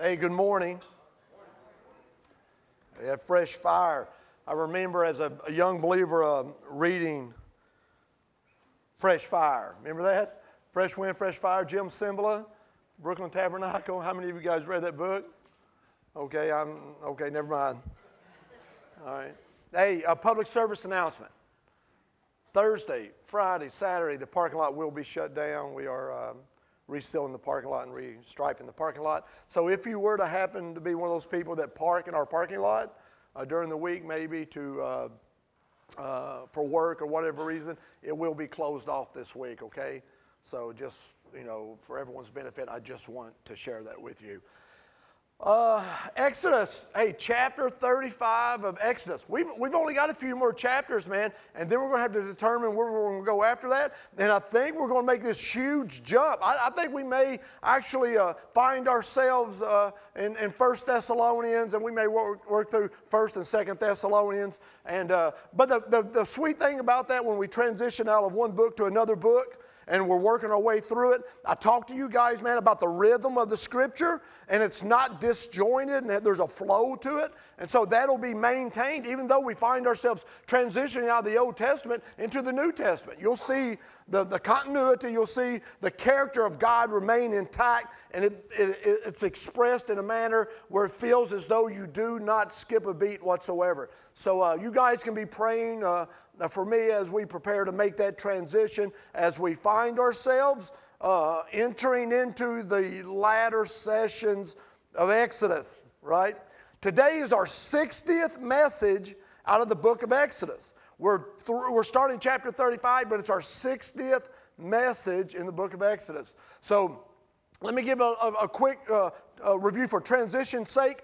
Hey, good morning. They had fresh fire. I remember as a, a young believer uh, reading Fresh Fire. Remember that? Fresh Wind, Fresh Fire, Jim Cymbala, Brooklyn Tabernacle. How many of you guys read that book? Okay, I'm okay, never mind. All right. Hey, a public service announcement. Thursday, Friday, Saturday, the parking lot will be shut down. We are um, resealing the parking lot and restriping the parking lot. So if you were to happen to be one of those people that park in our parking lot uh, during the week, maybe to uh, uh, for work or whatever reason, it will be closed off this week. Okay, so just you know, for everyone's benefit, I just want to share that with you. Uh, Exodus, hey, chapter 35 of Exodus. We've, we've only got a few more chapters, man, and then we're going to have to determine where we're going to go after that. And I think we're going to make this huge jump. I, I think we may actually uh, find ourselves uh, in, in 1 Thessalonians, and we may work, work through 1st and 2nd Thessalonians. And, uh, but the, the, the sweet thing about that, when we transition out of one book to another book, and we're working our way through it. I talked to you guys, man, about the rhythm of the scripture, and it's not disjointed and there's a flow to it. And so that'll be maintained even though we find ourselves transitioning out of the Old Testament into the New Testament. You'll see the, the continuity, you'll see the character of God remain intact, and it, it, it's expressed in a manner where it feels as though you do not skip a beat whatsoever. So uh, you guys can be praying uh, for me as we prepare to make that transition, as we find ourselves uh, entering into the latter sessions of Exodus, right? Today is our 60th message out of the book of Exodus. We're, through, we're starting chapter 35, but it's our 60th message in the book of Exodus. So let me give a, a, a quick uh, a review for transition's sake.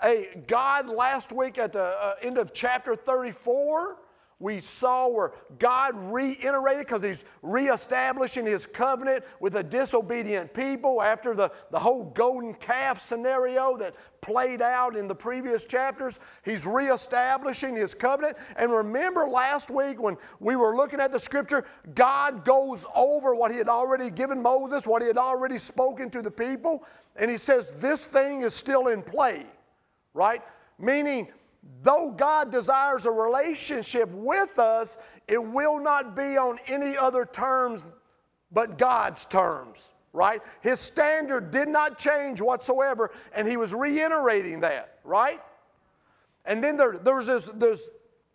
Hey, God last week at the uh, end of chapter 34 we saw where God reiterated because He's reestablishing His covenant with a disobedient people after the, the whole golden calf scenario that played out in the previous chapters. He's reestablishing His covenant. And remember last week when we were looking at the scripture, God goes over what He had already given Moses, what He had already spoken to the people, and He says, This thing is still in play, right? Meaning, though God desires a relationship with us, it will not be on any other terms but God's terms, right? His standard did not change whatsoever, and he was reiterating that, right? And then there, there's this, there's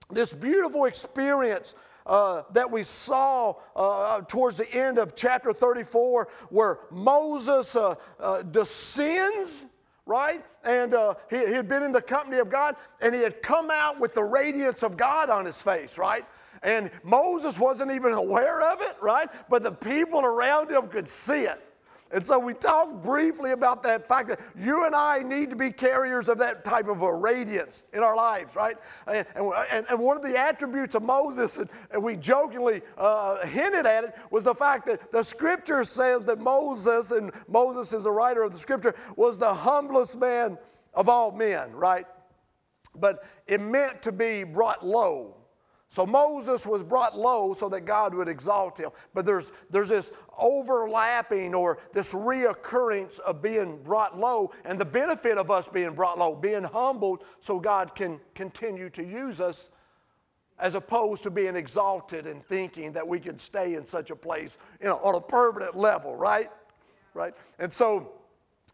this beautiful experience uh, that we saw uh, towards the end of chapter 34 where Moses uh, uh descends right? And uh, he, he had been in the company of God, and he had come out with the radiance of God on his face, right? And Moses wasn't even aware of it, right? But the people around him could see it. And so we talked briefly about that fact that you and I need to be carriers of that type of a radiance in our lives, right? And, and, and one of the attributes of Moses, and, and we jokingly uh, hinted at it, was the fact that the scripture says that Moses, and Moses is the writer of the scripture, was the humblest man of all men, right? But it meant to be brought low. So Moses was brought low so that God would exalt him. But there's, there's this overlapping or this reoccurrence of being brought low and the benefit of us being brought low, being humbled so God can continue to use us as opposed to being exalted and thinking that we can stay in such a place you know, on a permanent level, right? Right? And so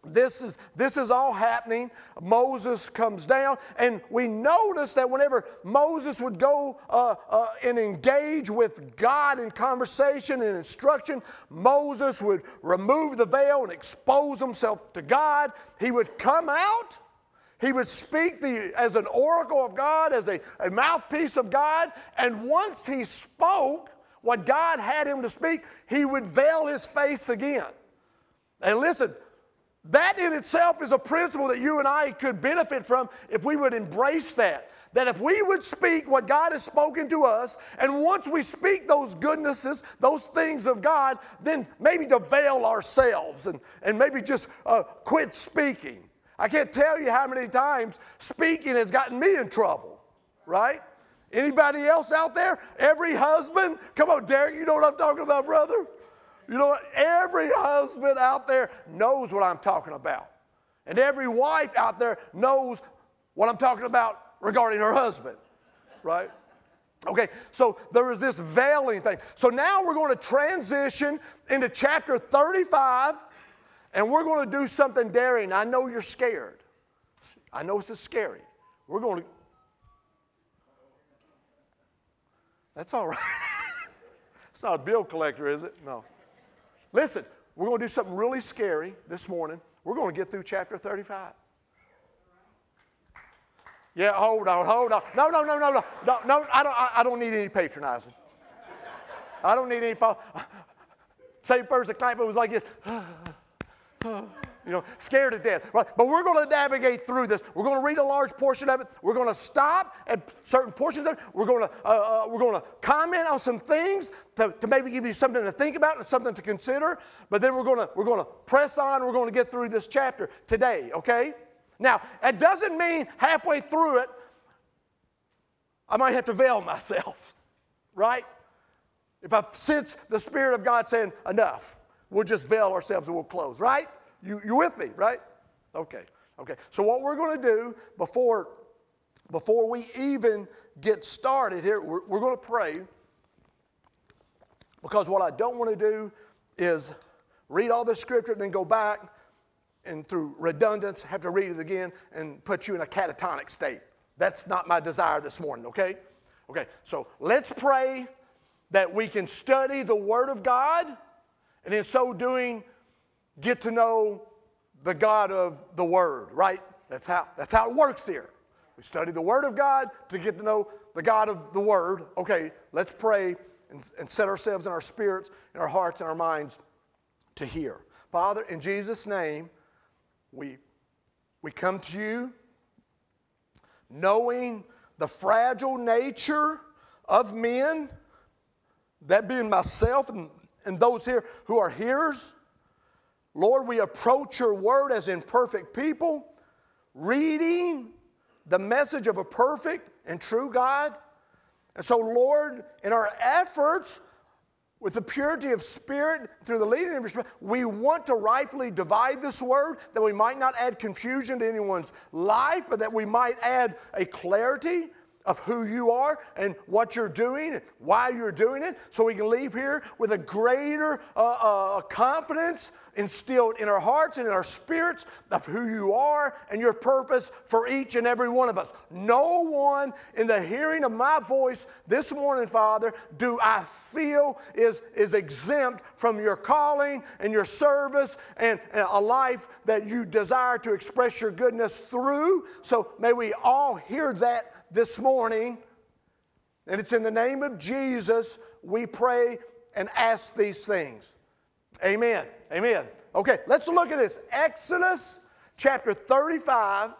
this is, this is all happening. Moses comes down, and we notice that whenever Moses would go uh, uh, and engage with God in conversation and instruction, Moses would remove the veil and expose himself to God. He would come out. He would speak the, as an oracle of God, as a, a mouthpiece of God. And once he spoke what God had him to speak, he would veil his face again. And listen, that in itself is a principle that you and I could benefit from if we would embrace that. That if we would speak what God has spoken to us, and once we speak those goodnesses, those things of God, then maybe to veil ourselves and, and maybe just uh, quit speaking. I can't tell you how many times speaking has gotten me in trouble, right? Anybody else out there? Every husband? Come on, Derek, you know what I'm talking about, brother? You know what? Every husband out there knows what I'm talking about. And every wife out there knows what I'm talking about regarding her husband, right? Okay, so there is this veiling thing. So now we're going to transition into chapter 35, and we're going to do something daring. I know you're scared. I know this is scary. We're going to. That's all right. it's not a bill collector, is it? No. Listen, we're going to do something really scary this morning. We're going to get through chapter 35. Yeah, hold on, hold on. No, no, no, no, no, no, no. I don't. I, don't need any patronizing. I don't need any. Same person clapping was like this. you know, scared to death. Right? But we're going to navigate through this. We're going to read a large portion of it. We're going to stop at certain portions of it. We're going to, uh, uh, we're going to comment on some things to, to maybe give you something to think about and something to consider. But then we're going to, we're going to press on. We're going to get through this chapter today, okay? Now, it doesn't mean halfway through it, I might have to veil myself, right? If I sense the Spirit of God saying, enough, we'll just veil ourselves and we'll close, right? You, you with me, right? Okay, okay. So, what we're going to do before, before we even get started here, we're, we're going to pray because what I don't want to do is read all the scripture and then go back and through redundance have to read it again and put you in a catatonic state. That's not my desire this morning, okay? Okay, so let's pray that we can study the Word of God and in so doing get to know the God of the Word, right? That's how, that's how it works here. We study the Word of God to get to know the God of the Word. Okay, let's pray and, and set ourselves in our spirits, in our hearts, and our minds to hear. Father, in Jesus' name, we, we come to you knowing the fragile nature of men, that being myself and, and those here who are hearers. Lord, we approach your word as imperfect people, reading the message of a perfect and true God. And so, Lord, in our efforts, with the purity of spirit through the leading of your spirit, we want to rightfully divide this word that we might not add confusion to anyone's life, but that we might add a clarity of who you are and what you're doing and why you're doing it so we can leave here with a greater uh, uh, confidence instilled in our hearts and in our spirits of who you are and your purpose for each and every one of us. No one in the hearing of my voice this morning, Father, do I feel is, is exempt from your calling and your service and, and a life that you desire to express your goodness through. So may we all hear that this morning. And it's in the name of Jesus we pray and ask these things. Amen. Amen. Okay, let's look at this. Exodus chapter 35.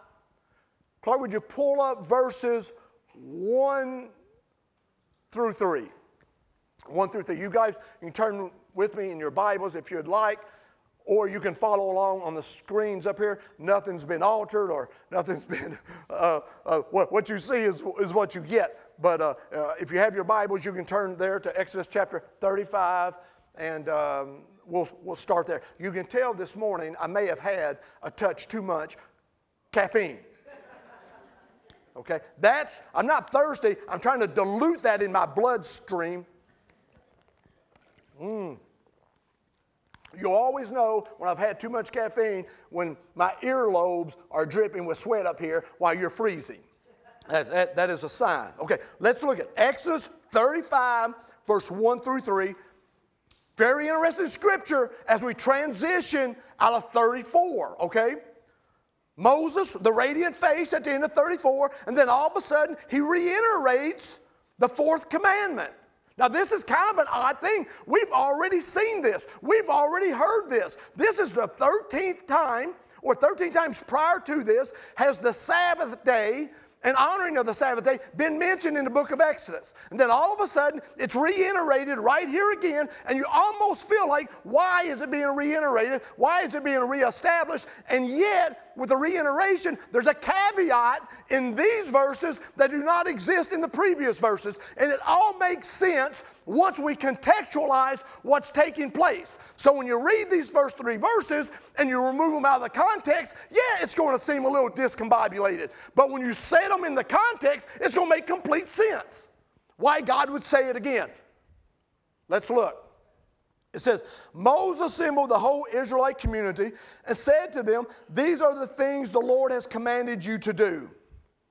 Clark, would you pull up verses 1 through 3? 1 through 3. You guys you can turn with me in your Bibles if you'd like or you can follow along on the screens up here. Nothing's been altered or nothing's been, uh, uh, what, what you see is, is what you get. But uh, uh, if you have your Bibles, you can turn there to Exodus chapter 35 and um, we'll, we'll start there. You can tell this morning I may have had a touch too much caffeine. Okay, that's, I'm not thirsty, I'm trying to dilute that in my bloodstream. Mmm. You'll always know when I've had too much caffeine when my earlobes are dripping with sweat up here while you're freezing. That, that, that is a sign. Okay, let's look at Exodus 35, verse 1 through 3. Very interesting scripture as we transition out of 34, okay? Moses, the radiant face at the end of 34, and then all of a sudden he reiterates the fourth commandment. Now, this is kind of an odd thing. We've already seen this, we've already heard this. This is the 13th time, or 13 times prior to this, has the Sabbath day and honoring of the Sabbath day been mentioned in the book of Exodus. And then all of a sudden, it's reiterated right here again, and you almost feel like, why is it being reiterated? Why is it being reestablished? And yet, with the reiteration, there's a caveat in these verses that do not exist in the previous verses. And it all makes sense once we contextualize what's taking place. So when you read these first three verses and you remove them out of the context, yeah, it's going to seem a little discombobulated. But when you set them in the context, it's going to make complete sense. Why God would say it again. Let's look. It says, Moses assembled the whole Israelite community and said to them, These are the things the Lord has commanded you to do.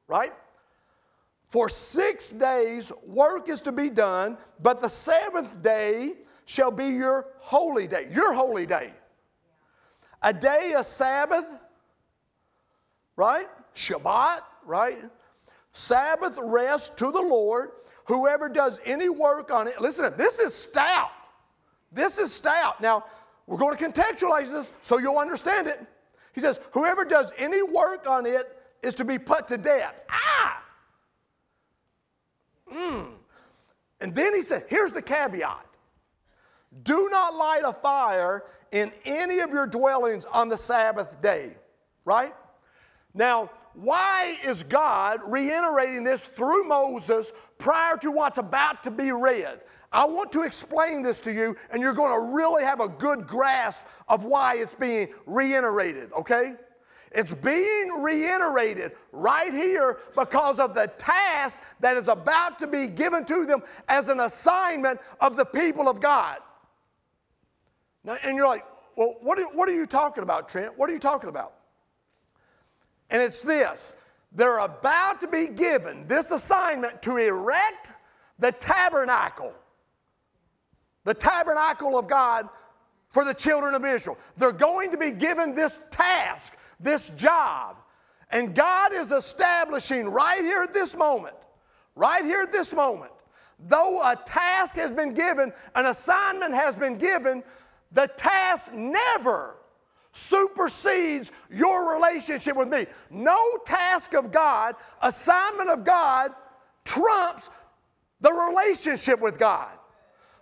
Right? For six days work is to be done, but the seventh day shall be your holy day, your holy day. A day of Sabbath, right? Shabbat, right? Sabbath rest to the Lord. Whoever does any work on it, listen, this is stout. This is stout. Now, we're going to contextualize this so you'll understand it. He says, Whoever does any work on it is to be put to death. Ah! Mm. And then he said, Here's the caveat do not light a fire in any of your dwellings on the Sabbath day, right? Now, why is God reiterating this through Moses prior to what's about to be read? I want to explain this to you, and you're going to really have a good grasp of why it's being reiterated, okay? It's being reiterated right here because of the task that is about to be given to them as an assignment of the people of God. Now, and you're like, well, what are, what are you talking about, Trent? What are you talking about? And it's this they're about to be given this assignment to erect the tabernacle the tabernacle of God for the children of Israel. They're going to be given this task, this job. And God is establishing right here at this moment, right here at this moment, though a task has been given, an assignment has been given, the task never supersedes your relationship with me. No task of God, assignment of God, trumps the relationship with God.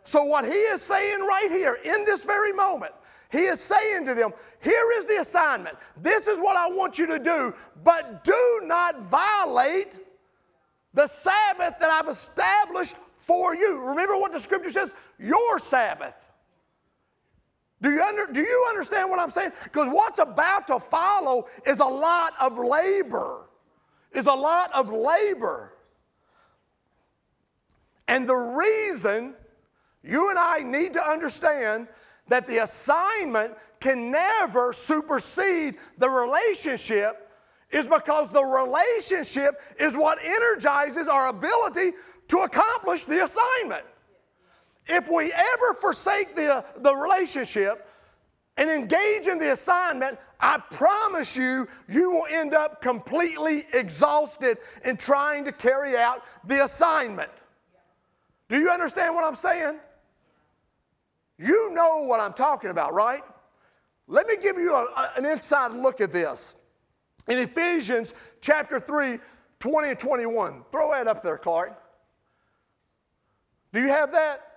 So, what he is saying right here in this very moment, he is saying to them, Here is the assignment. This is what I want you to do, but do not violate the Sabbath that I've established for you. Remember what the scripture says? Your Sabbath. Do you, under, do you understand what I'm saying? Because what's about to follow is a lot of labor. Is a lot of labor. And the reason you and I need to understand that the assignment can never supersede the relationship is because the relationship is what energizes our ability to accomplish the assignment. If we ever forsake the, the relationship and engage in the assignment, I promise you, you will end up completely exhausted in trying to carry out the assignment. Do you understand what I'm saying? You know what I'm talking about, right? Let me give you a, a, an inside look at this. In Ephesians chapter 3, 20 and 21. Throw that up there, Clark. Do you have that?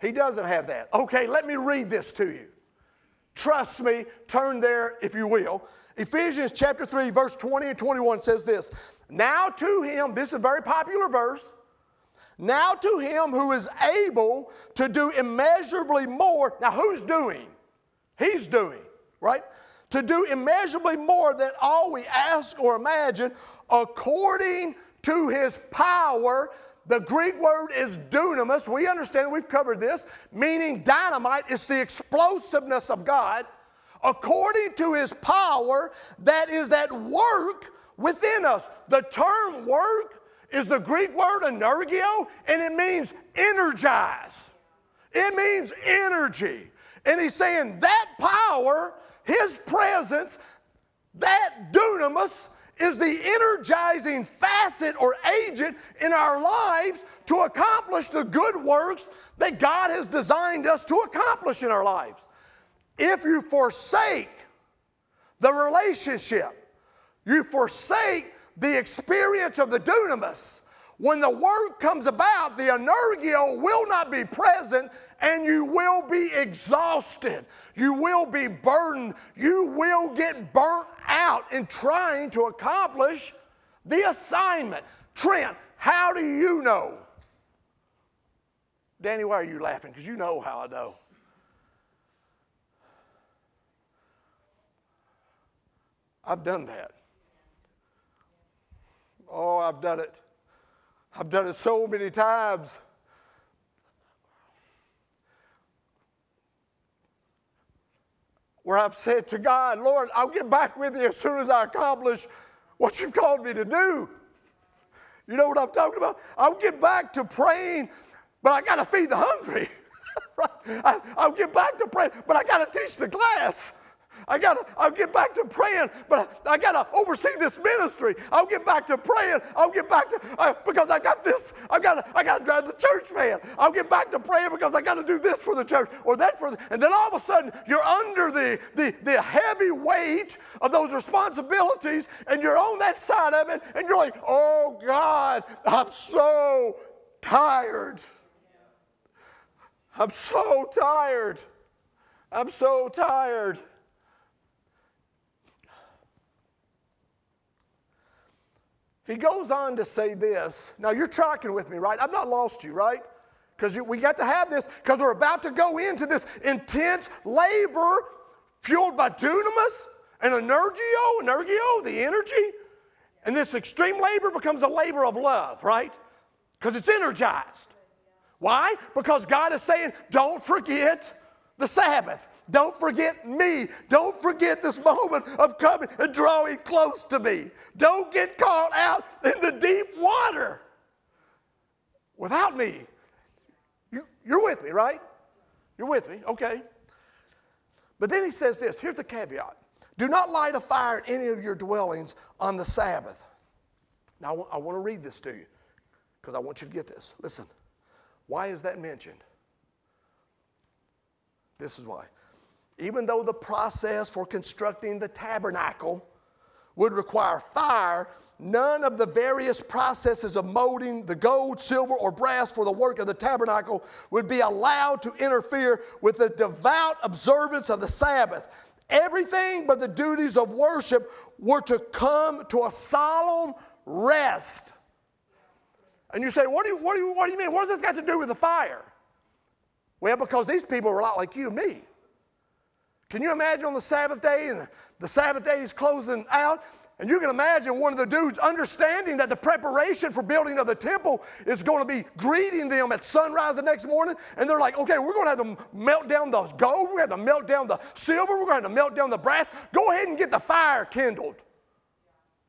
He doesn't have that. Okay, let me read this to you. Trust me, turn there if you will. Ephesians chapter 3, verse 20 and 21 says this Now to him, this is a very popular verse. Now to him who is able to do immeasurably more. Now, who's doing? He's doing, right? To do immeasurably more than all we ask or imagine, according to his power. The Greek word is dunamis. We understand, we've covered this, meaning dynamite. It's the explosiveness of God. According to his power that is at work within us. The term work is the Greek word energio, and it means energize. It means energy. And he's saying that power, his presence, that dunamis, is the energizing facet or agent in our lives to accomplish the good works that God has designed us to accomplish in our lives. If you forsake the relationship, you forsake the experience of the dunamis. When the work comes about, the energio will not be present and you will be exhausted. You will be burdened. You will get burnt out in trying to accomplish the assignment. Trent, how do you know? Danny, why are you laughing? Because you know how I know. I've done that. Oh, I've done it. I've done it so many times. Where I've said to God, Lord, I'll get back with you as soon as I accomplish what you've called me to do. You know what I'm talking about? I'll get back to praying, but I got to feed the hungry. I, will get back to praying, but I got to teach the class. I gotta, I'll get back to praying, but I, I gotta oversee this ministry. I'll get back to praying. I'll get back to uh, because I got this. I gotta, I gotta drive the church van. I'll get back to praying because I gotta do this for the church or that for the, and then all of a sudden you're under the, the, the heavy weight of those responsibilities and you're on that side of it and you're like, oh God, I'm so tired. I'm so tired. I'm so tired. He goes on to say this. Now, you're tracking with me, right? I've not lost you, right? Because we got to have this because we're about to go into this intense labor fueled by dunamis and energio, energio, the energy. And this extreme labor becomes a labor of love, right? Because it's energized. Why? Because God is saying, don't forget the Sabbath. Don't forget me. Don't forget this moment of coming and drawing close to me. Don't get caught out in the deep water without me. You, you're with me, right? You're with me, okay. But then he says this here's the caveat do not light a fire in any of your dwellings on the Sabbath. Now, I want to read this to you because I want you to get this. Listen, why is that mentioned? This is why even though the process for constructing the tabernacle would require fire, none of the various processes of molding the gold, silver, or brass for the work of the tabernacle would be allowed to interfere with the devout observance of the Sabbath. Everything but the duties of worship were to come to a solemn rest. And you say, what do you, what do you, what do you mean? What does this got to do with the fire? Well, because these people were a lot like you and me. Can you imagine on the Sabbath day and the Sabbath day is closing out? And you can imagine one of the dudes understanding that the preparation for building of the temple is going to be greeting them at sunrise the next morning. And they're like, okay, we're going to have to melt down the gold, we're going to have to melt down the silver, we're going to have to melt down the brass. Go ahead and get the fire kindled.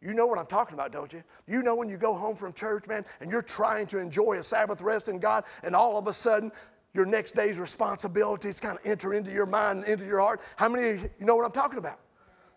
You know what I'm talking about, don't you? You know when you go home from church, man, and you're trying to enjoy a Sabbath rest in God, and all of a sudden your next day's responsibilities kind of enter into your mind and into your heart. How many of you know what I'm talking about?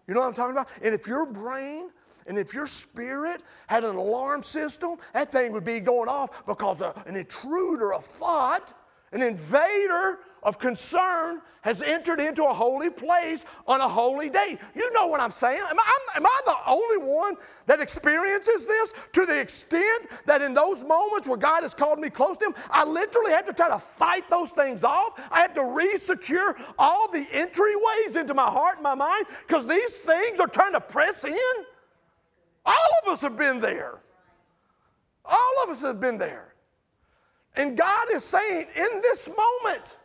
You know what I'm talking about? And if your brain and if your spirit had an alarm system, that thing would be going off because a, an intruder of thought, an invader of concern has entered into a holy place on a holy day. You know what I'm saying? Am I, am I the only one that experiences this to the extent that in those moments where God has called me close to Him, I literally have to try to fight those things off? I have to resecure all the entryways into my heart and my mind because these things are trying to press in? All of us have been there. All of us have been there. And God is saying, in this moment,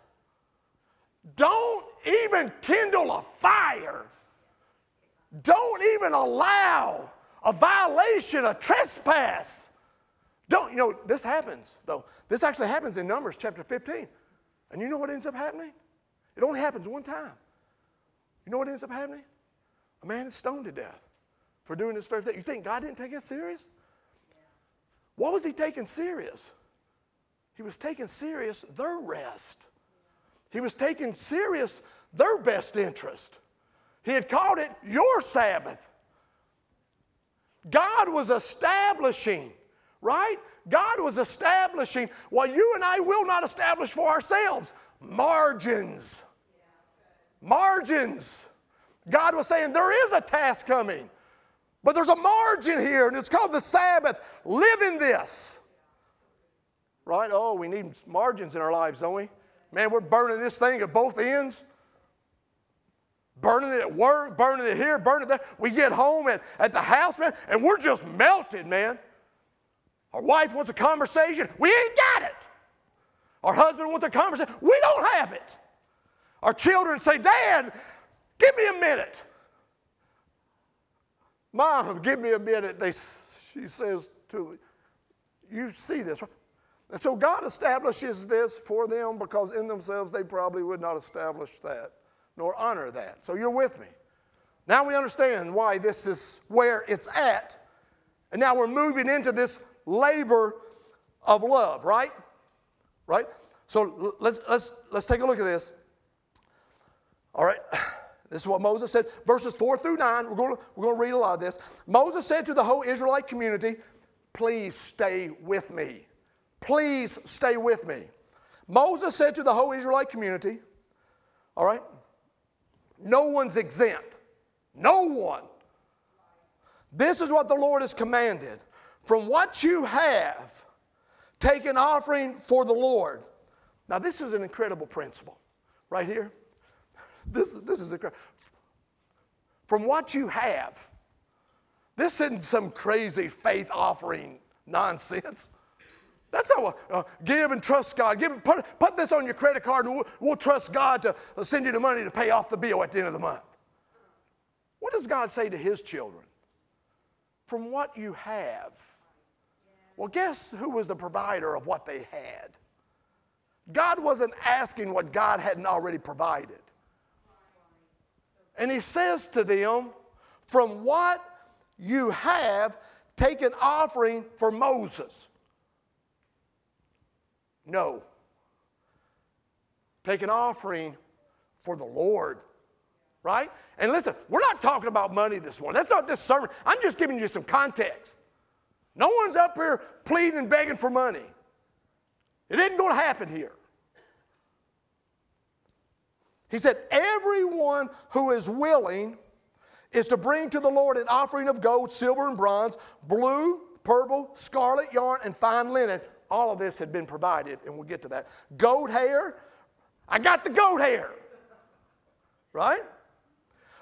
don't even kindle a fire. Don't even allow a violation, a trespass. Don't, you know, this happens, though. This actually happens in Numbers chapter 15. And you know what ends up happening? It only happens one time. You know what ends up happening? A man is stoned to death for doing this very thing. You think God didn't take it serious? What was he taking serious? He was taking serious their rest. He was taking serious their best interest. He had called it your Sabbath. God was establishing, right? God was establishing what you and I will not establish for ourselves margins. Margins. God was saying there is a task coming. But there's a margin here, and it's called the Sabbath. Live in this. Right? Oh, we need margins in our lives, don't we? Man, we're burning this thing at both ends. Burning it at work, burning it here, burning it there. We get home at, at the house, man, and we're just melted, man. Our wife wants a conversation. We ain't got it. Our husband wants a conversation. We don't have it. Our children say, Dad, give me a minute. Mom, give me a minute. They, she says to you see this, right? And so God establishes this for them because in themselves they probably would not establish that nor honor that. So you're with me. Now we understand why this is where it's at. And now we're moving into this labor of love, right? Right? So let's, let's, let's take a look at this. All right. This is what Moses said. Verses 4 through 9. We're going, to, we're going to read a lot of this. Moses said to the whole Israelite community, Please stay with me. Please stay with me. Moses said to the whole Israelite community, All right, no one's exempt. No one. This is what the Lord has commanded. From what you have, take an offering for the Lord. Now, this is an incredible principle right here. This, this is incredible. From what you have, this isn't some crazy faith offering nonsense. That's how uh, give and trust God. Give, put, put this on your credit card and we'll, we'll trust God to send you the money to pay off the bill at the end of the month. What does God say to his children? From what you have. Well, guess who was the provider of what they had? God wasn't asking what God hadn't already provided. And he says to them, From what you have, take an offering for Moses. No. Take an offering for the Lord. Right? And listen, we're not talking about money this morning. That's not this sermon. I'm just giving you some context. No one's up here pleading and begging for money. It isn't going to happen here. He said, Everyone who is willing is to bring to the Lord an offering of gold, silver, and bronze, blue, purple, scarlet yarn, and fine linen. All of this had been provided, and we'll get to that. Goat hair, I got the goat hair, right?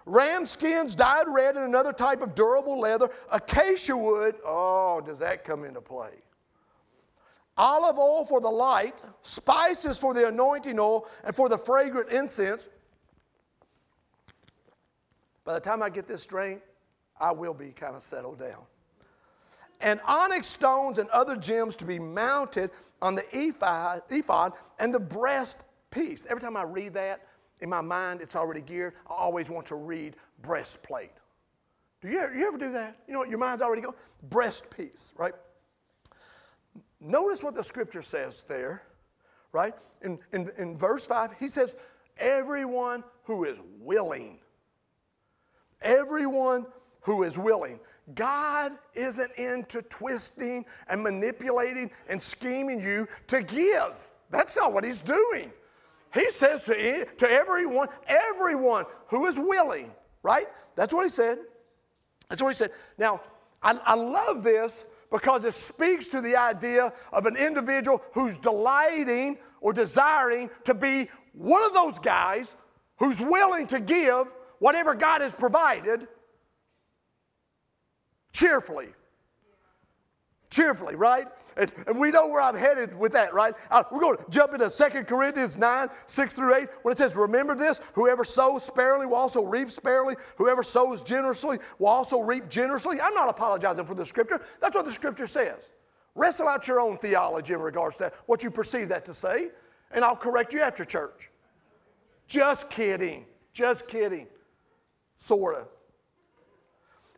Ram skins dyed red and another type of durable leather. Acacia wood, oh, does that come into play? olive oil for the light, spices for the anointing oil, and for the fragrant incense. By the time I get this drink, I will be kind of settled down. And onyx stones and other gems to be mounted on the ephod, and the breast piece. Every time I read that, in my mind, it's already geared. I always want to read breastplate. Do you ever, you ever do that? You know what? Your mind's already going. Breast piece, right? Notice what the scripture says there, right? In, in, in verse 5, he says, Everyone who is willing. Everyone who is willing. God isn't into twisting and manipulating and scheming you to give. That's not what He's doing. He says to, to everyone, everyone who is willing, right? That's what He said. That's what He said. Now, I, I love this because it speaks to the idea of an individual who's delighting or desiring to be one of those guys who's willing to give whatever God has provided cheerfully. Cheerfully, right? And, and, we know where I'm headed with that, right? Uh, we're going to jump into 2 Corinthians 9, 6 through 8, when it says, Remember this, whoever sows sparingly will also reap sparingly. Whoever sows generously will also reap generously. I'm not apologizing for the scripture. That's what the scripture says. Wrestle out your own theology in regards to that, what you perceive that to say, and I'll correct you after church. Just kidding. Just kidding. Sort of.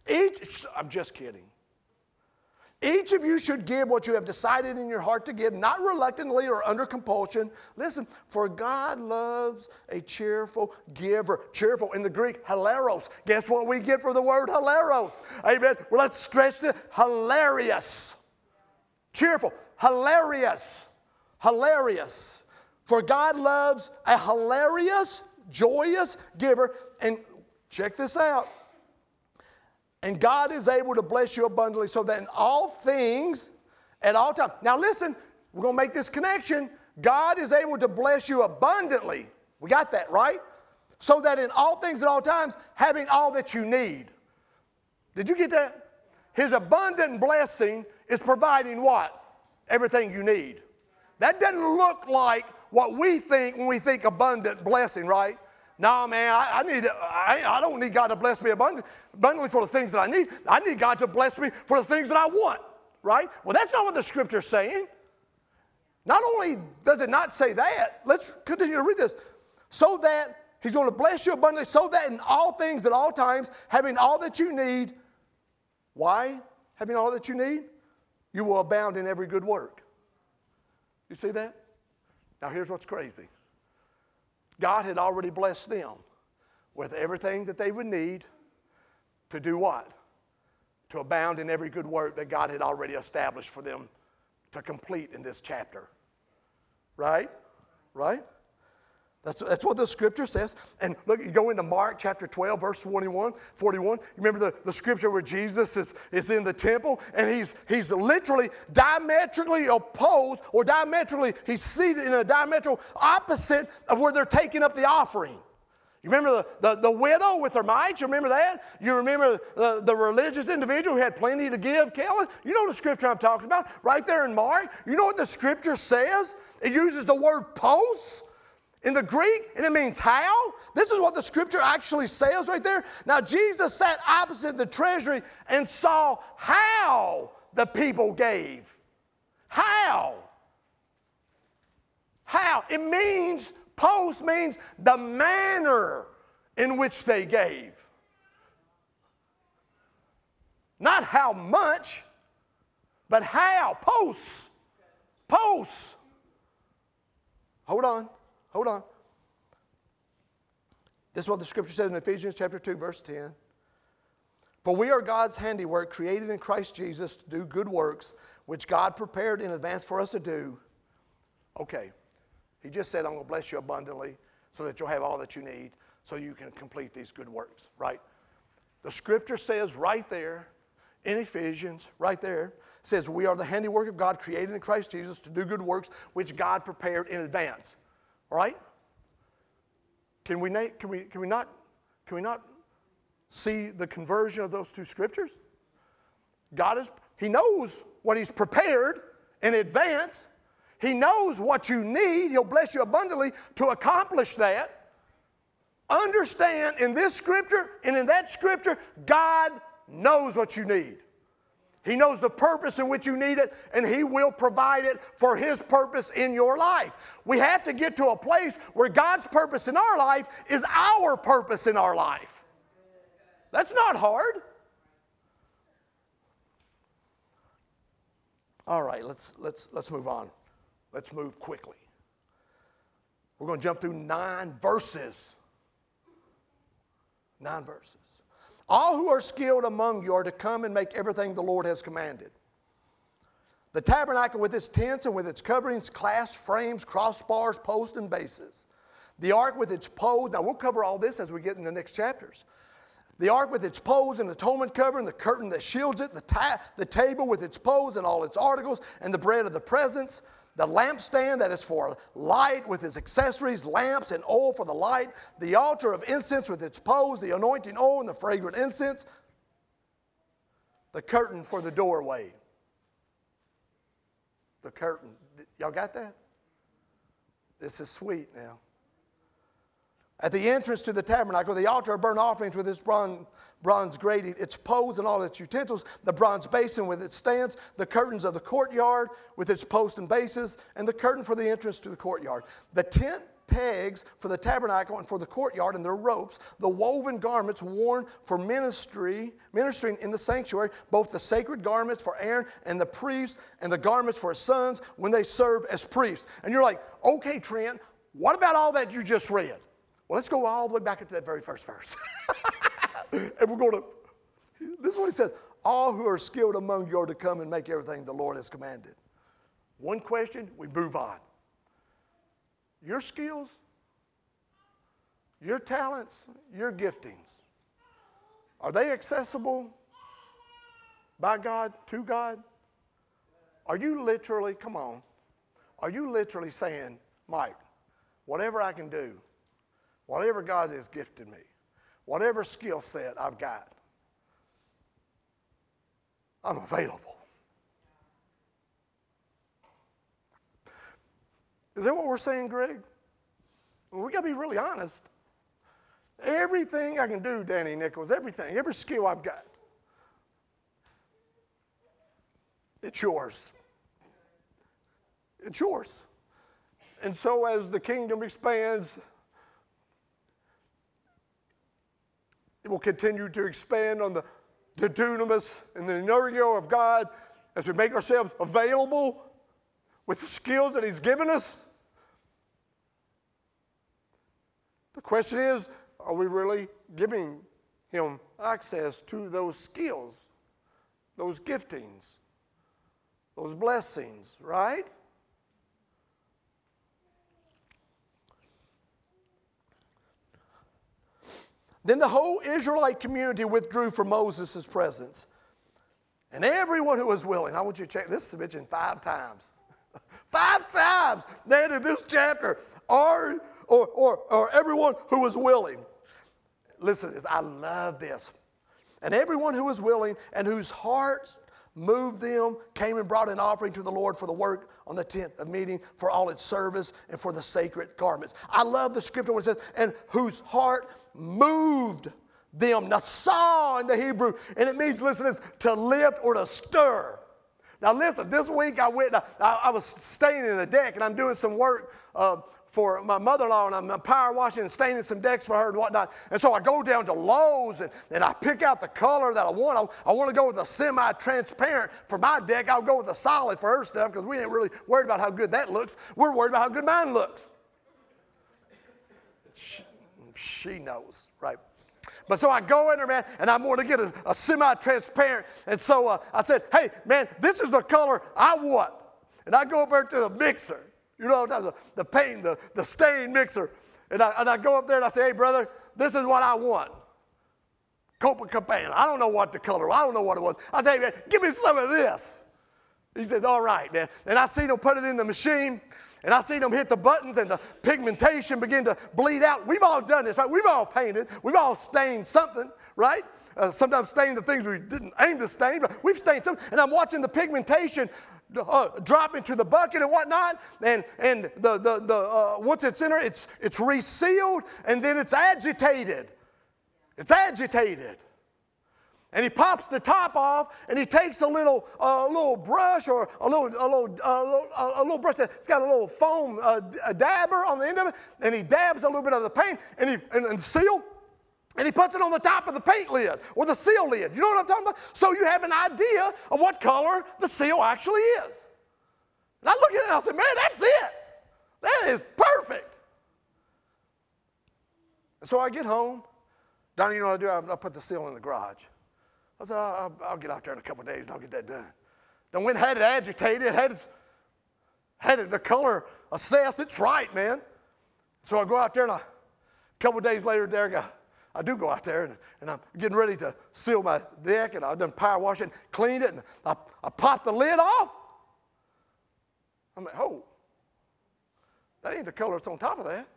Each, I'm just kidding. Each of you should give what you have decided in your heart to give, not reluctantly or under compulsion. Listen, for God loves a cheerful giver. Cheerful in the Greek, hilaros. Guess what we get from the word hilaros? Amen. Well, let's stretch it. Hilarious. Cheerful. Hilarious. Hilarious. For God loves a hilarious, joyous giver. And check this out And God is able to bless you abundantly so that in all things, at all times. Now listen, we're going to make this connection. God is able to bless you abundantly. We got that, right? So that in all things at all times, having all that you need. Did you get that? His abundant blessing is providing what? Everything you need. That doesn't look like what we think when we think abundant blessing, right? No, man, I, I need. I, I, don't need God to bless me abundantly, for the things that I need. I need God to bless me for the things that I want, right? Well, that's not what the scripture's saying. Not only does it not say that, let's continue to read this. So that He's going to bless you abundantly, so that in all things at all times, having all that you need, why? Having all that you need, you will abound in every good work. You see that? Now, here's what's crazy God had already blessed them with everything that they would need to do what? To abound in every good work that God had already established for them to complete in this chapter. Right? Right? That's, that's what the scripture says. And look, you go into Mark chapter 12, verse 21, 41. You remember the, the scripture where Jesus is, is in the temple and he's, he's literally diametrically opposed or diametrically, he's seated in a diametral opposite of where they're taking up the offering. You remember the, the, the widow with her mites? You remember that? You remember the, the religious individual who had plenty to give, Kelly? You know the scripture I'm talking about, right there in Mark. You know what the scripture says? It uses the word post in the Greek, and it means how. This is what the scripture actually says right there. Now, Jesus sat opposite the treasury and saw how the people gave. How? How? It means, post means the manner in which they gave. Not how much, but how. Post. Post. Hold on. Hold on. This is what the scripture says in Ephesians chapter 2, verse 10. For we are God's handiwork, created in Christ Jesus to do good works, which God prepared in advance for us to do. Okay, he just said, I'm going to bless you abundantly so that you'll have all that you need so you can complete these good works, right? The scripture says right there in Ephesians, right there, says, We are the handiwork of God, created in Christ Jesus to do good works, which God prepared in advance. Right? Can we, can we, can we, not, can we not see the conversion of those two scriptures? God is, He knows what He's prepared in advance. He knows what you need. He'll bless you abundantly to accomplish that. Understand in this scripture and in that scripture, God knows what you need. He knows the purpose in which you need it, and He will provide it for His purpose in your life. We have to get to a place where God's purpose in our life is our purpose in our life. That's not hard. All right, let's, let's, let's move on. Let's move quickly. We're going to jump through nine verses. Nine verses. All who are skilled among you are to come and make everything the Lord has commanded. The tabernacle with its tents and with its coverings, clasps, frames, crossbars, posts, and bases. The ark with its poles. Now, we'll cover all this as we get in the next chapters. The ark with its poles and atonement cover and the curtain that shields it, the, ta- the table with its poles and all its articles, and the bread of the presence, the lampstand that is for light with its accessories, lamps and oil for the light, the altar of incense with its poles, the anointing oil and the fragrant incense, the curtain for the doorway. The curtain. Y'all got that? This is sweet now. At the entrance to the tabernacle, the altar of burnt offerings with its bronze, bronze grating, its poles and all its utensils, the bronze basin with its stands, the curtains of the courtyard with its posts and bases, and the curtain for the entrance to the courtyard. The tent pegs for the tabernacle and for the courtyard and their ropes, the woven garments worn for ministry, ministering in the sanctuary, both the sacred garments for Aaron and the priests, and the garments for his sons when they serve as priests. And you're like, okay, Trent, what about all that you just read? Well, let's go all the way back into that very first verse. and we're going to, this is what he says All who are skilled among you are to come and make everything the Lord has commanded. One question, we move on. Your skills, your talents, your giftings, are they accessible by God, to God? Are you literally, come on, are you literally saying, Mike, whatever I can do, whatever God has gifted me, whatever skill set I've got, I'm available. Is that what we're saying, Greg? we got to be really honest. Everything I can do, Danny Nichols, everything, every skill I've got, it's yours. It's yours. And so as the kingdom expands, it will continue to expand on the, the dunamis and the energia of God as we make ourselves available with the skills that He's given us. The question is are we really giving Him access to those skills, those giftings, those blessings, right? Then the whole Israelite community withdrew from Moses' presence. And everyone who was willing, I want you to check this is mentioned five times. five times, man, in this chapter, or, or, or, or everyone who was willing. Listen to this, I love this. And everyone who was willing and whose hearts moved them, came and brought an offering to the Lord for the work on the tent of meeting, for all its service, and for the sacred garments. I love the scripture where it says, and whose heart moved them. Nasah in the Hebrew, and it means, listen to this, to lift or to stir. Now, listen, this week I went, I, I was staying in the deck and I'm doing some work uh, for my mother-in-law and I'm power washing and staining some decks for her and whatnot. And so I go down to Lowe's and, and I pick out the color that I want. I, I want to go with a semi-transparent for my deck. I'll go with a solid for her stuff because we ain't really worried about how good that looks. We're worried about how good mine looks. She, she knows, right? But so I go in there, man, and I'm going to get a, a semi-transparent. And so uh, I said, hey, man, this is the color I want. And I go over to the mixer. You know, the, the paint, the, the stain mixer. And I, and I go up there and I say, hey, brother, this is what I want. Copacabana. I don't know what the color, I don't know what it was. I say, man, give me some of this. He says, all right, man. And I seen him put it in the machine, and I seen him hit the buttons, and the pigmentation begin to bleed out. We've all done this, right? We've all painted. We've all stained something, right? Uh, sometimes stained the things we didn't aim to stain, but we've stained something. And I'm watching the pigmentation uh, drop into the bucket and whatnot. And, and the, the, the, uh, once it's in there, it's, it's resealed and then it's agitated. It's agitated. And he pops the top off and he takes a little, uh, little brush or a little, a, little, a, little, a little brush that's got a little foam uh, a dabber on the end of it and he dabs a little bit of the paint and, he, and, and seal and he puts it on the top of the paint lid or the seal lid. You know what I'm talking about? So you have an idea of what color the seal actually is. And I look at it and I say, man, that's it. That is perfect. And so I get home. Donnie, you know what I do? I, I put the seal in the garage. I said, I'll, I'll, get out there in a couple days and I'll get that done. Then went had it agitated, had, it, had it, the color assessed. It's right, man. So I go out there and a couple days later, there I go. I do go out there and, and I'm getting ready to seal my deck and I've done power washing, cleaned it, and I, I pop the lid off. I'm like, oh, that ain't the color that's on top of that.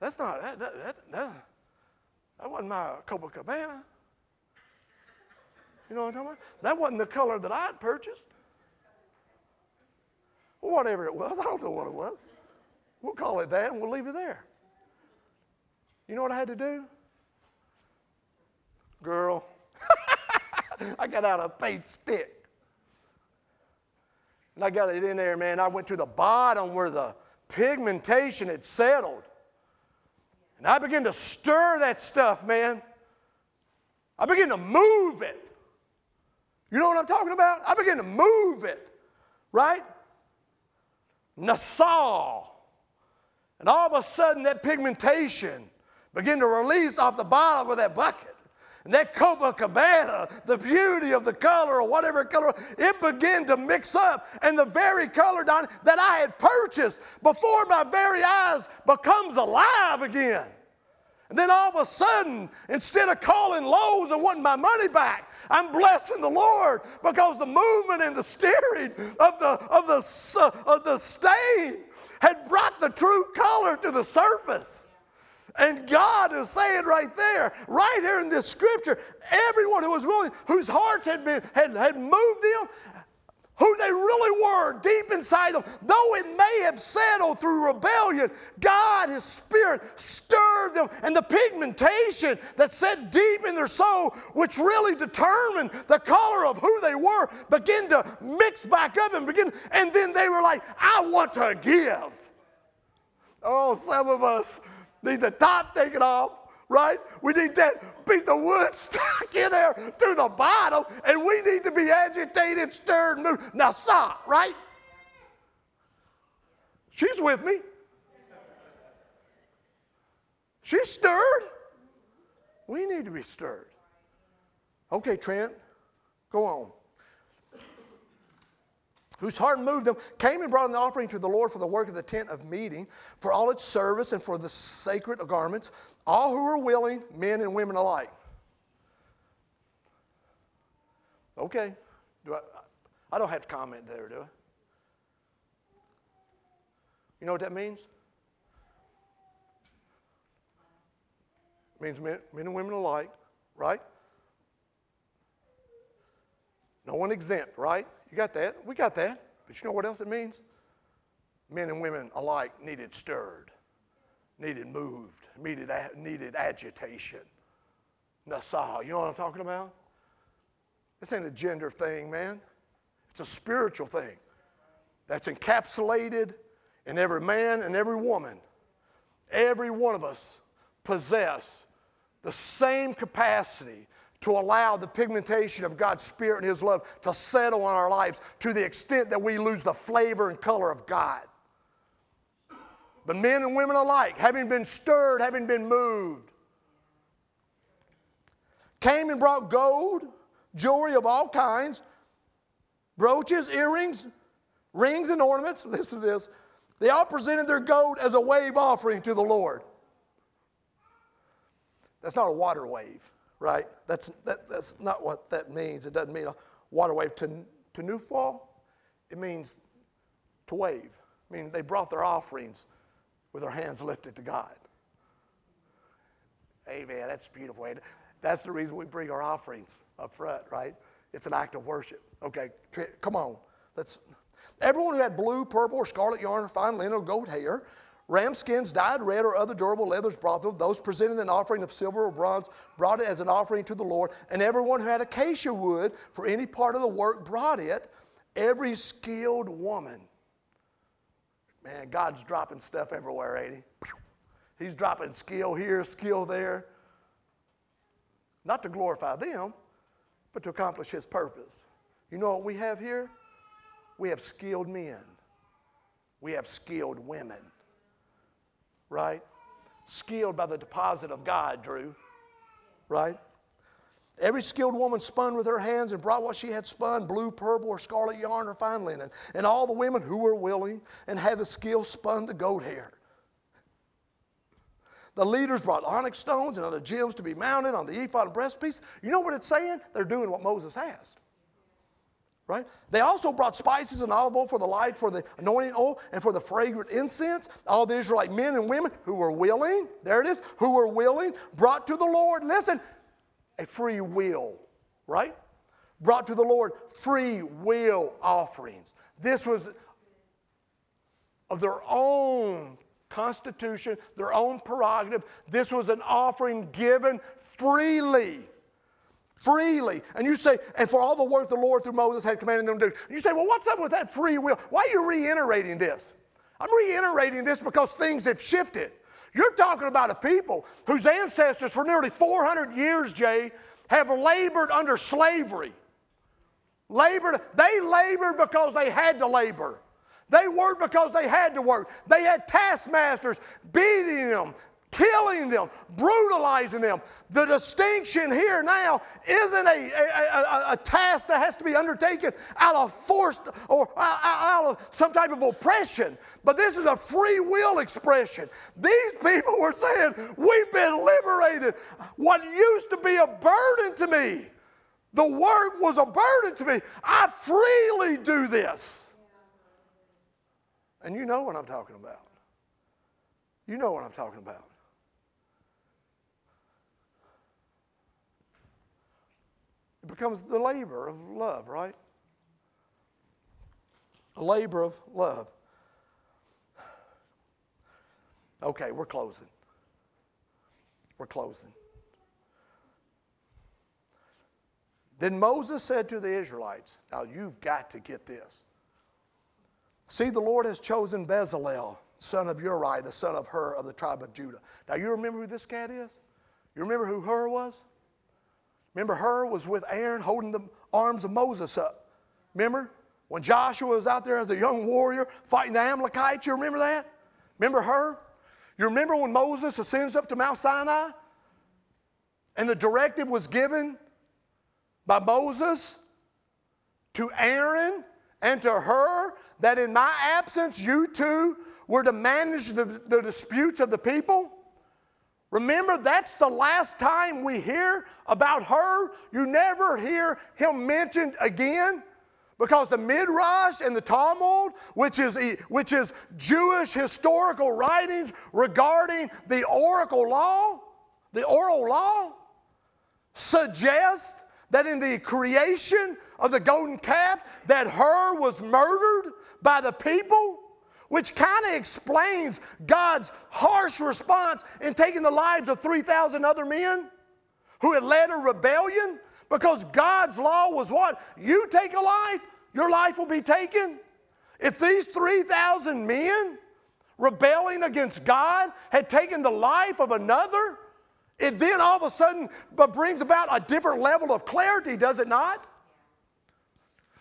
That's not, that, that, that, that, that wasn't my Copacabana. You know what I'm talking about? That wasn't the color that I'd purchased. Well, whatever it was, I don't know what it was. We'll call it that and we'll leave it there. You know what I had to do? Girl, I got out a paint stick. And I got it in there, man. I went to the bottom where the pigmentation had settled. And I began to stir that stuff, man. I began to move it. You know what I'm talking about? I began to move it, right? Nasal. And all of a sudden, that pigmentation begin to release off the bottom of that bucket. And that Copacabana, the beauty of the color or whatever color, it began to mix up. And the very color Don, that I had purchased before my very eyes becomes alive again. And then all of a sudden, instead of calling Lowe's and wanting my money back, I'm blessing the Lord because the movement and the steering of the, of the, uh, of the stain had brought the true color to the surface. And God is saying right there, right here in this scripture, everyone who was willing, whose hearts had been had, had moved them, who they really were deep inside them, though it may have settled through rebellion, God, His Spirit, stirred them, and the pigmentation that set deep in their soul, which really determined the color of who they were, began to mix back up and begin, and then they were like, I want to give. Oh, some of us need the top taken off right? We need that piece of wood stuck in there through the bottom, and we need to be agitated, stirred, moved. Now, stop, right? She's with me. She's stirred. We need to be stirred. Okay, Trent, go on whose heart moved them, came and brought an offering to the Lord for the work of the tent of meeting, for all its service and for the sacred garments, all who were willing, men and women alike. Okay. Do I, I don't have to comment there, do I? You know what that means? It means men, men and women alike, right? No one exempt, right? You got that? We got that. But you know what else it means? Men and women alike needed stirred, needed moved, needed, needed agitation. Nasa, you know what I'm talking about? This ain't a gender thing, man. It's a spiritual thing that's encapsulated in every man and every woman. Every one of us possess the same capacity to allow the pigmentation of God's Spirit and His love to settle on our lives to the extent that we lose the flavor and color of God. But men and women alike, having been stirred, having been moved, came and brought gold, jewelry of all kinds, brooches, earrings, rings, and ornaments. Listen to this. They all presented their gold as a wave offering to the Lord. That's not a water wave right? That's, that, that's not what that means. It doesn't mean a water wave. To, tenufah, it means to wave. I mean, they brought their offerings with their hands lifted to God. Amen. That's beautiful. That's the reason we bring our offerings up front, right? It's an act of worship. Okay, come on. Let's. Everyone who had blue, purple, or scarlet yarn or fine linen or goat hair Ram skins dyed red or other durable leathers brought them. Those presented an offering of silver or bronze brought it as an offering to the Lord. And everyone who had acacia wood for any part of the work brought it. Every skilled woman. Man, God's dropping stuff everywhere, ain't he? He's dropping skill here, skill there. Not to glorify them, but to accomplish his purpose. You know what we have here? We have skilled men. We have skilled women right? Skilled by the deposit of God, Drew, right? Every skilled woman spun with her hands and brought what she had spun blue, purple, or scarlet yarn or fine linen. And all the women who were willing and had the skill spun the goat hair. The leaders brought onyx stones and other gems to be mounted on the ephod and breastpiece. You know what it's saying? They're doing what Moses asked right? They also brought spices and olive oil for the light, for the anointing oil, and for the fragrant incense. All the Israelite men and women who were willing, there it is, who were willing, brought to the Lord, listen, a free will, right? Brought to the Lord free will offerings. This was of their own constitution, their own prerogative. This was an offering given freely freely. And you say, and for all the work the Lord through Moses had commanded them to do. And you say, well, what's up with that free will? Why are you reiterating this? I'm reiterating this because things have shifted. You're talking about a people whose ancestors for nearly 400 years, Jay, have labored under slavery. Labored, they labored because they had to labor. They worked because they had to work. They had taskmasters beating them, killing them, brutalizing them. The distinction here now isn't a, a, a, a, task that has to be undertaken out of force or out of some type of oppression, but this is a free will expression. These people were saying, We've been liberated what used to be a burden to me. The work was a burden to me. I freely do this. And you know what I'm talking about. You know what I'm talking about. It becomes the labor of love, right? A labor of love. Okay, we're closing. We're closing. Then Moses said to the Israelites, Now you've got to get this. See, the Lord has chosen Bezalel, son of Uri, the son of Hur of the tribe of Judah. Now you remember who this cat is? You remember who Hur was? Remember, Hur was with Aaron holding the arms of Moses up. Remember? When Joshua was out there as a young warrior fighting the Amalekites, you remember that? Remember Hur? You remember when Moses ascends up to Mount Sinai? And the directive was given by Moses to Aaron and to Hur that in my absence you two were to manage the, the disputes of the people? Remember, that's the last time we hear about Hur. You never hear him mentioned again. Because the Midrash and the Talmud, which is, which is Jewish historical writings regarding the oracle law, the oral law, suggest that in the creation of the golden calf that Hur was murdered by the people which kind of explains God's harsh response in taking the lives of 3,000 other men who had led a rebellion because God's law was what? You take a life, your life will be taken. If these 3,000 men rebelling against God had taken the life of another, it then all of a sudden brings about a different level of clarity, does it not?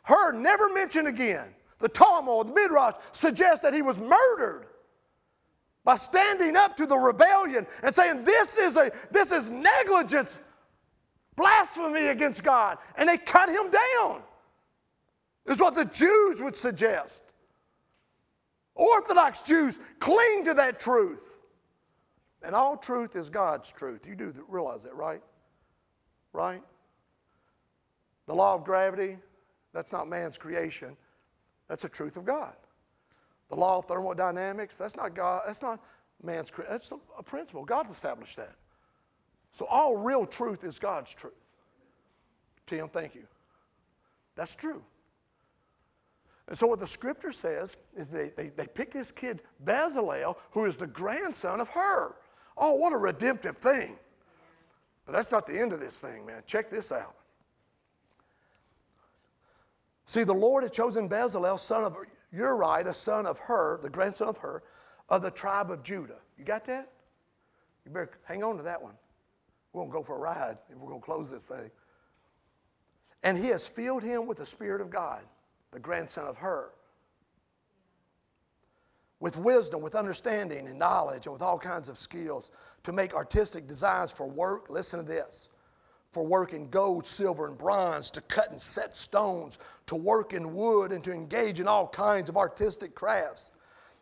Hur never mentioned again. The Talmud, the Midrash suggests that he was murdered by standing up to the rebellion and saying, This is, a, this is negligence, blasphemy against God. And they cut him down is what the Jews would suggest. Orthodox Jews cling to that truth. And all truth is God's truth. You do realize that, right? Right? The law of gravity, that's not man's creation. That's a truth of God. The law of thermodynamics, that's not God, that's not man's. That's a principle. God established that. So all real truth is God's truth. Tim, thank you. That's true. And so, what the scripture says is they, they, they pick this kid, Bezalel, who is the grandson of Hur. Oh, what a redemptive thing. But that's not the end of this thing, man. Check this out. See, the Lord had chosen Bezalel, son of Uri, the son of Hur, the grandson of Hur, of the tribe of Judah. You got that? You better hang on to that one. We're going to go for a ride and we're going to close this thing. And he has filled him with the Spirit of God the grandson of Hur. With wisdom, with understanding and knowledge, and with all kinds of skills to make artistic designs for work. Listen to this for work in gold, silver, and bronze, to cut and set stones, to work in wood, and to engage in all kinds of artistic crafts.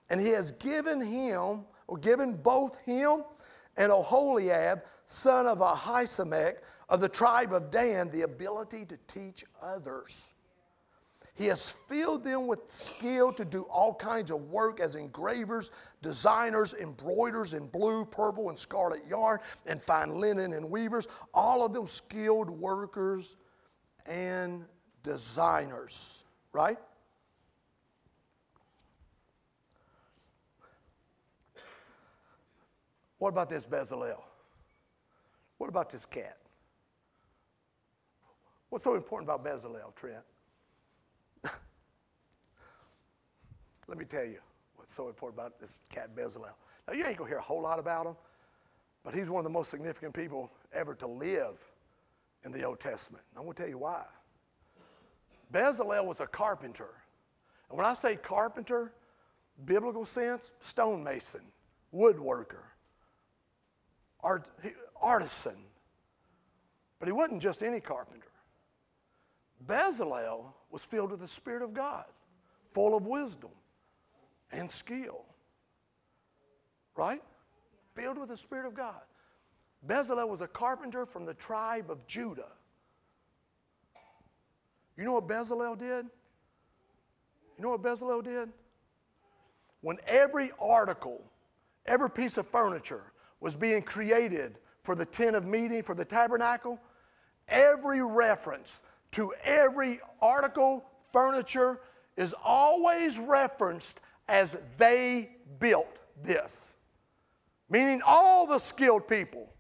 And he has given him, or given both him and Oholiab, son of Ahisamach, of the tribe of Dan, the ability to teach others. He has filled them with skill to do all kinds of work as engravers, designers, embroiders in blue, purple, and scarlet yarn, and fine linen and weavers, all of them skilled workers and designers, right? What about this Bezalel? What about this cat? What's so important about Bezalel, Trent? Let me tell you what's so important about this cat Bezalel. Now, you ain't going to hear a whole lot about him, but he's one of the most significant people ever to live in the Old Testament. I'm going to tell you why. Bezalel was a carpenter. And when I say carpenter, biblical sense, stonemason, woodworker, art, artisan. But he wasn't just any carpenter. Bezalel was filled with the Spirit of God, full of wisdom and skill. Right? Filled with the Spirit of God. Bezalel was a carpenter from the tribe of Judah. You know what Bezalel did? You know what Bezalel did? When every article, every piece of furniture was being created for the tent of meeting, for the tabernacle, every reference to every article, furniture, is always referenced as they built this. Meaning all the skilled people.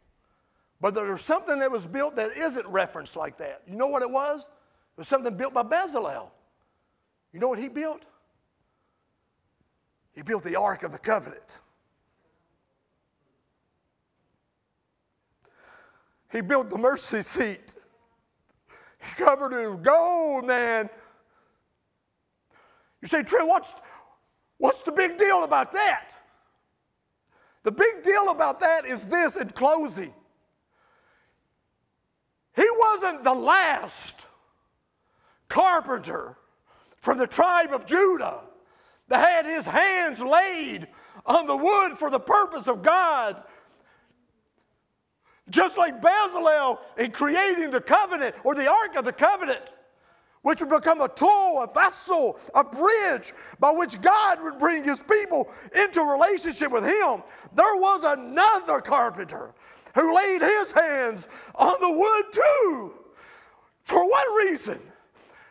But there's something that was built that isn't referenced like that. You know what it was? It was something built by Bezalel. You know what he built? He built the Ark of the Covenant. He built the mercy seat. He covered it with gold, man. You say, Trey, what's, what's the big deal about that? The big deal about that is this in closing. He wasn't the last carpenter from the tribe of Judah that had his hands laid on the wood for the purpose of God. Just like Bezalel in creating the covenant or the Ark of the Covenant, which would become a tool, a vessel, a bridge by which God would bring his people into relationship with him. There was another carpenter who laid his hands on the wood too. For what reason?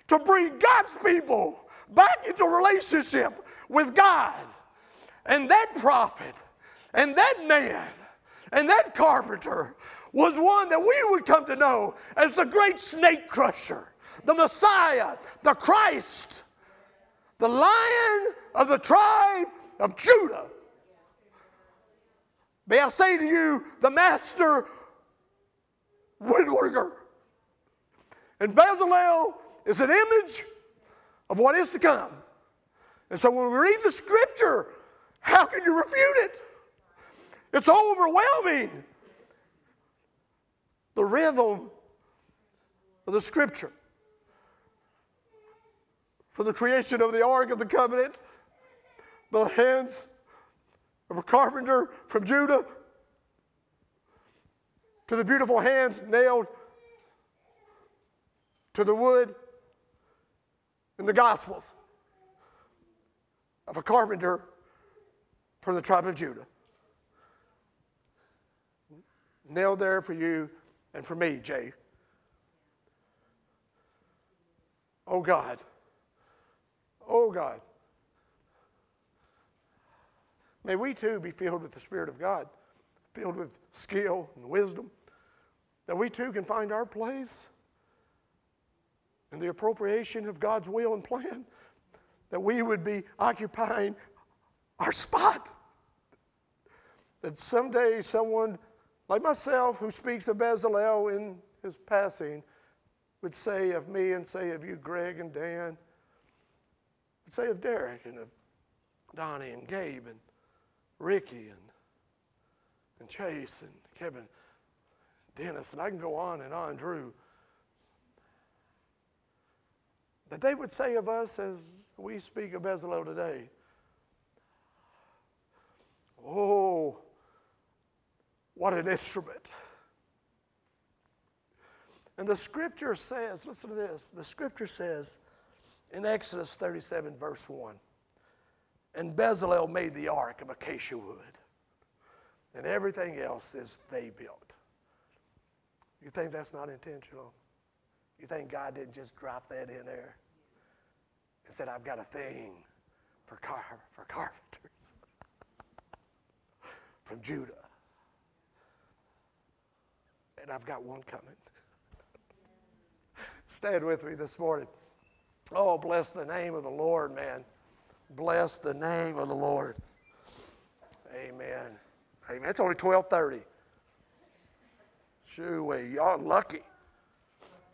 To bring God's people back into relationship with God. And that prophet and that man and that carpenter was one that we would come to know as the great snake crusher, the Messiah, the Christ, the lion of the tribe of Judah. May I say to you, the master woodworker. And Bezalel is an image of what is to come. And so when we read the scripture, how can you refute it? It's overwhelming. The rhythm of the scripture for the creation of the Ark of the Covenant, by the hands of a carpenter from Judah, to the beautiful hands nailed to the wood in the Gospels of a carpenter from the tribe of Judah. Nailed there for you and for me, Jay. Oh God. Oh God. May we too be filled with the Spirit of God, filled with skill and wisdom, that we too can find our place in the appropriation of God's will and plan that we would be occupying our spot. That someday someone like myself, who speaks of Bezalel in his passing, would say of me and say of you, Greg and Dan, say of Derek and of Donnie and Gabe and Ricky and, and Chase and Kevin, Dennis, and I can go on and on, Drew, that they would say of us as we speak of Bezalel today. Oh, what an instrument. And the scripture says, listen to this, the scripture says in Exodus 37, verse 1, and Bezalel made the ark of acacia wood, and everything else is they built. You think that's not intentional? You think God didn't just drop that in there? and said, I've got a thing for, car- for carpenters from Judah. And I've got one coming. Stand with me this morning. Oh, bless the name of the Lord, man. Bless the name of the Lord. Amen. Amen. It's only 1230. Shoo, y'all lucky.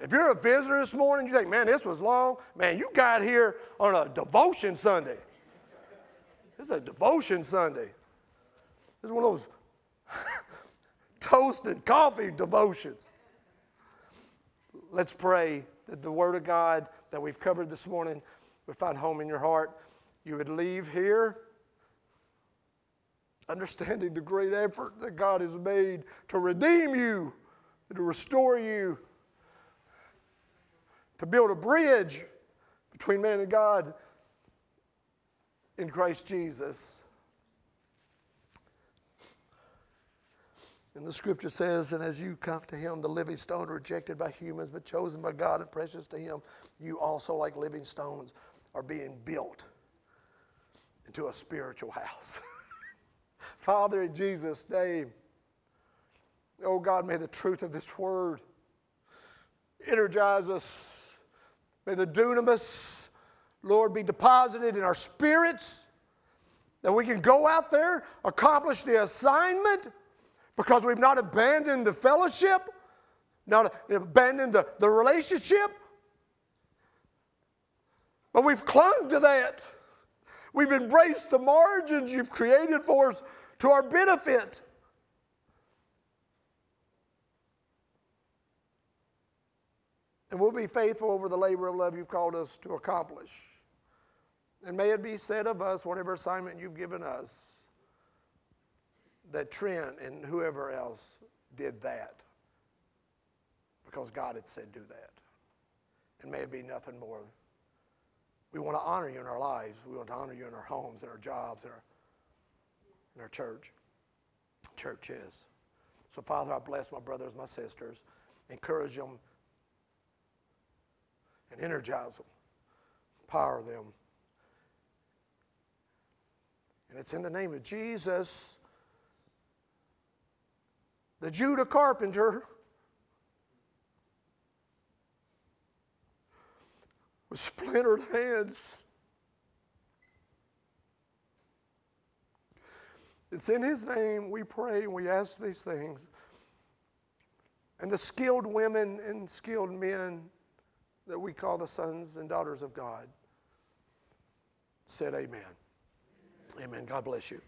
If you're a visitor this morning, you think, man, this was long. Man, you got here on a devotion Sunday. This is a devotion Sunday. This is one of those toasted coffee devotions. Let's pray that the Word of God that we've covered this morning would find home in your heart. You would leave here understanding the great effort that God has made to redeem you, to restore you, to build a bridge between man and God in Christ Jesus. And the scripture says, and as you come to him, the living stone rejected by humans, but chosen by God and precious to him, you also, like living stones, are being built into a spiritual house. Father, in Jesus' name, oh God, may the truth of this word energize us. May the dunamis, Lord, be deposited in our spirits that we can go out there, accomplish the assignment because we've not abandoned the fellowship, not abandoned the, the relationship, but we've clung to that. We've embraced the margins you've created for us to our benefit. And we'll be faithful over the labor of love you've called us to accomplish. And may it be said of us, whatever assignment you've given us, that Trent and whoever else did that because God had said do that. And may it be nothing more. We want to honor you in our lives. We want to honor you in our homes, in our jobs, in our, in our church. Churches. So, Father, I bless my brothers, my sisters, encourage them, and energize them, empower them. And it's in the name of Jesus the Judah carpenter with splintered hands. It's in his name we pray and we ask these things. And the skilled women and skilled men that we call the sons and daughters of God said, Amen. Amen. God bless you.